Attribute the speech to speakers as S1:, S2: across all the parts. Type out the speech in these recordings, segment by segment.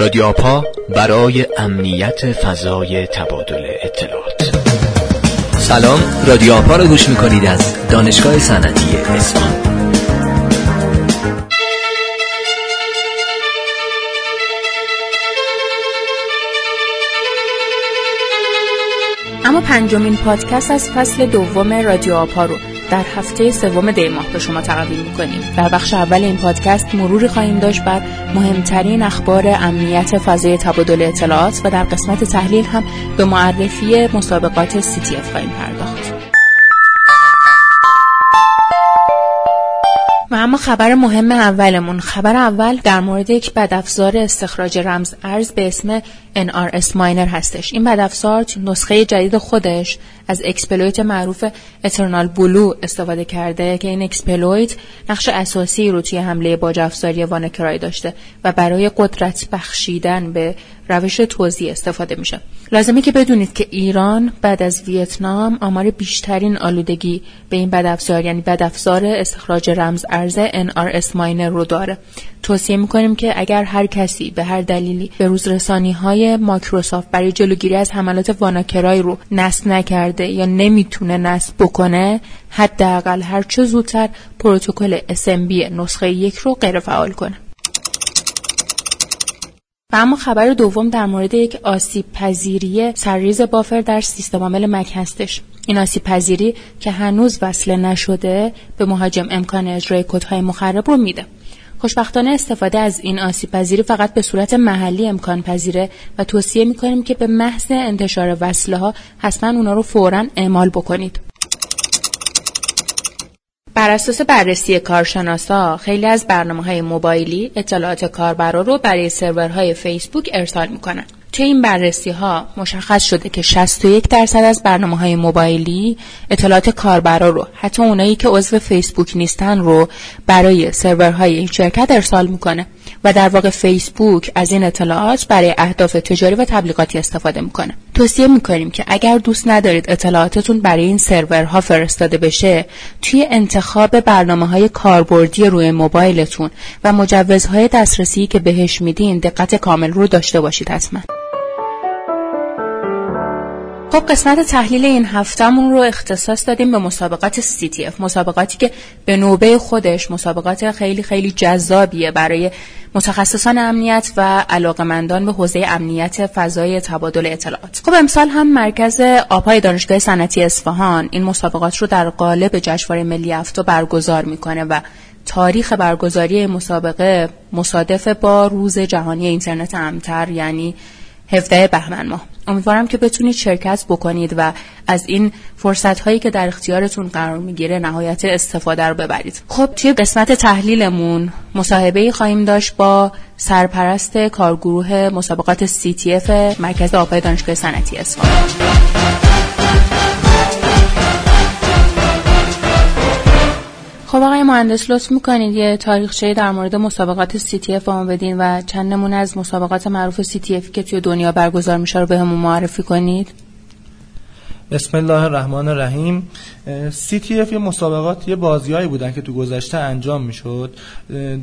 S1: رادیو آپا برای امنیت فضای تبادل اطلاعات.
S2: سلام رادیو آپا رو گوش می‌کنید از دانشگاه صنعتی اصفهان.
S3: اما پنجمین پادکست از فصل دوم رادیو آپا رو در هفته سوم دی ماه به شما تقدیم می‌کنیم. در بخش اول این پادکست مروری خواهیم داشت بر مهمترین اخبار امنیت فضای تبادل اطلاعات و در قسمت تحلیل هم به معرفی مسابقات CTF خواهیم پرداخت. و اما خبر مهم اولمون. خبر اول در مورد یک بدافزار استخراج رمز ارز به اسم NRSMiner هستش. این بدافزار نسخه جدید خودش از exploit معروف EternalBlue استفاده کرده که این exploit نقش اساسی رو توی حمله باج افزاری وانکرای داشته و برای قدرت بخشیدن به روش توزیع استفاده میشه. لازمه که بدونید که ایران بعد از ویتنام آمار بیشترین آلودگی به این بدافزار یعنی بدافزار استخراج رمز ارز NRS ماینر رو داره. توصیه می‌کنیم که اگر هر کسی به هر دلیلی به روزرسانی های ماکروسافت برای جلوگیری از حملات واناکرای رو نصب نکرده یا نمی‌تونه نصب بکنه حداقل هر چه زودتر پروتکل SMB نسخه یک رو غیر فعال کنه. و اما خبر دوم در مورد یک آسیب پذیری سرریز بافر در سیستم عامل مک هستش. این آسیب پذیری که هنوز وصله نشده به مهاجم امکان اجرای کدهای مخرب رو میده. خوشبختانه استفاده از این آسیب پذیری فقط به صورت محلی امکان پذیره و توصیه می‌کنیم که به محض انتشار وصله ها حتما اونا رو فورا اعمال بکنید. بر اساس بررسی کارشناسا خیلی از برنامه های موبایلی اطلاعات کاربرا رو برای سرورهای فیسبوک ارسال می‌کنن. توی این بررسی ها مشخص شده که 61 درصد از برنامه های موبایلی اطلاعات کاربرا رو حتی اونایی که عضو فیسبوک نیستن رو برای سرورهای این شرکت ارسال می‌کنه و در واقع فیسبوک از این اطلاعات برای اهداف تجاری و تبلیغاتی استفاده می‌کنه. توصیه می‌کنیم که اگر دوست ندارید اطلاعاتتون برای این سرورها فرستاده بشه توی انتخاب برنامه های کاربردی روی موبایلتون و مجوزهای دسترسی که بهش میدین دقت کامل رو داشته باشید حتما. خب قسمت تحلیل این هفتهمون رو اختصاص دادیم به مسابقات CTF مسابقاتی که به نوبه خودش مسابقات خیلی خیلی جذابیه برای متخصصان امنیت و علاقمندان به حوزه امنیت فضای تبادل اطلاعات. خب امسال هم مرکز آپای دانشگاه صنعتی اصفهان این مسابقات رو در قالب جشنواره ملی افتا برگزار می‌کنه و تاریخ برگزاری مسابقه مصادف با روز جهانی اینترنت امتر یعنی 17 بهمن ماه. امیدوارم که بتونید شرکت بکنید و از این فرصت هایی که در اختیارتون قرار می‌گیره نهایت استفاده رو ببرید. خب توی قسمت تحلیلمون مصاحبه خواهیم داشت با سرپرست کارگروه مسابقات CTF مرکز آپای دانشگاه صنعتی اصفهان. آقای مهندس لطف می‌کنید یه تاریخچه در مورد مسابقات CTF به بدین و چند نمونه از مسابقات معروف CTF که توی دنیا برگزار میشه رو به همون معرفی کنید؟
S4: بسم الله الرحمن الرحیم. CTF یه مسابقات یه بازیایی بودن که تو گذشته انجام می‌شد.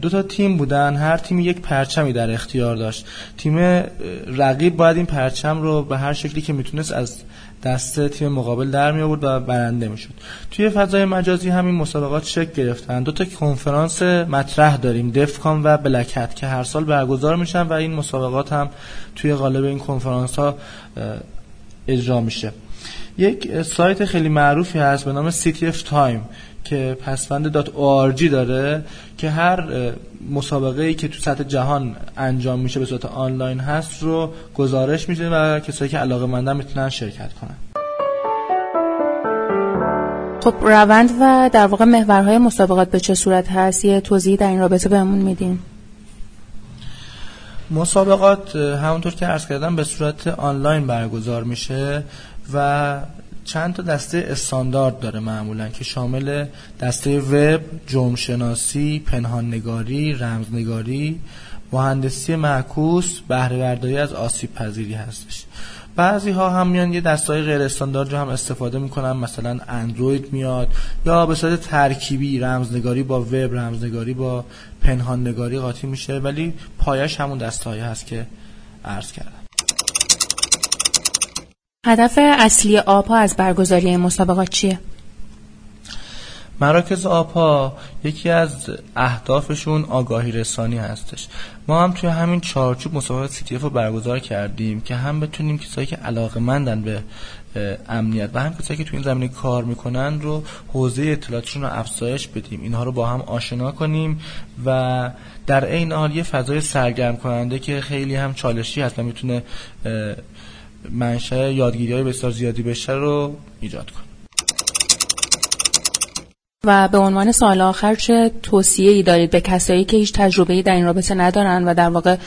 S4: دو تا تیم بودن هر تیم یک پرچمی در اختیار داشت. تیم رقیب باید این پرچم رو به هر شکلی که می‌تونست از دست تیم مقابل در می آورد و برنده می‌شد. توی فضای مجازی همین مسابقات شکل گرفتن. دو تا کنفرانس مطرح داریم دفکام و بلکت که هر سال برگزار میشن و این مسابقات هم توی قالب این کنفرانس ها اجرا میشه. یک سایت خیلی معروفی هست به نام CTF Time که پسفند .org داره که هر مسابقه ای که تو سطح جهان انجام میشه به صورت آنلاین هست رو گزارش میده و کسایی که علاقه مندن می‌تونن شرکت کنن.
S3: خب روند و در واقع محورهای مسابقات به چه صورت هست؟ یه توضیح در این رابطه بهمون میدین.
S4: مسابقات همونطور که عرض کردم به صورت آنلاین برگزار میشه. و چند تا دسته استاندارد داره معمولا که شامل دسته وب، جمشناسی، پنهاننگاری، رمزنگاری، مهندسی معکوس، بهره از آسیب پذیری هستش. بعضی ها هم میان یه دستای غیر استاندارد رو هم استفاده می‌کنن مثلا اندروید میاد یا به صورت ترکیبی رمزنگاری با وب رمزنگاری با پنهان نگاری قاطی میشه ولی پایش همون دستایی هست که عرض کردم.
S3: هدف اصلی آپا از برگزاری مسابقات چیه؟
S4: مراکز آپا یکی از اهدافشون آگاهی رسانی هستش ما هم توی همین چارچوب مسابقات سی رو برگزار کردیم که هم بتونیم کسایی که علاقه مندن به امنیت و هم کسایی که توی این زمینه کار می‌کنن رو حوزه اطلاعاتشون رو افزایش بدیم اینها رو با هم آشنا کنیم و در این حال یه فضای سرگرم کننده که خیلی هم چالشی هست و می‌تونه منشأ یادگیری های بسیار زیادی بشه رو ایجاد کنیم
S3: و به عنوان سال آخر چه توصیه ای دارید به کسایی که هیچ تجربه ای در این رابطه ندارن و در واقع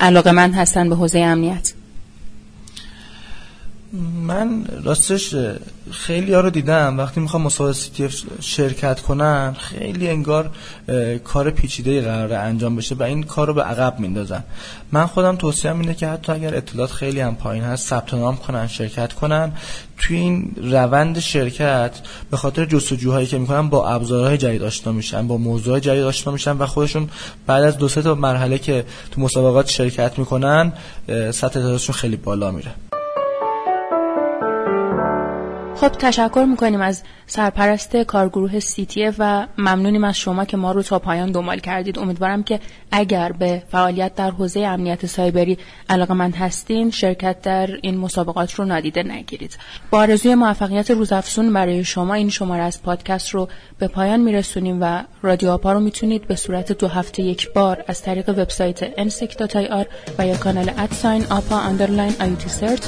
S3: علاقه من هستن به حوزه امنیت؟
S4: من راستش خیلی ها رو دیدم. وقتی می‌خوام مسابقه سی شرکت کنن خیلی انگار کار پیچیده قرار انجام بشه و این کار رو به عقب میندازن من خودم توصیه اینه که حتی اگر اطلاعات خیلی هم پایین هست ثبت نام کنن شرکت کنن. توی این روند شرکت به خاطر جستجوهایی که می‌کنن با ابزارهای جدید آشنا میشن با موضوع جدید آشنا میشن و خودشون بعد از دو سه تا مرحله که تو مسابقات شرکت می‌کنن سطح خیلی بالا میره.
S3: خب تشکر می‌کنیم از سرپرست کارگروه سیتیه و ممنونیم از شما که ما رو تا پایان دنبال کردید. امیدوارم که اگر به فعالیت در حوزه امنیت سایبری علاقه‌مند هستین شرکت در این مسابقات رو نادیده نگیرید. با آرزوی موفقیت روزافزون برای شما این شماره از پادکست رو به پایان میرسونیم و رادیو آپا رو می‌تونید به صورت دو هفته یک بار از طریق وبسایت nsec.ir و یا کانال at sign آپا underline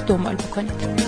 S3: دنبال بکنید.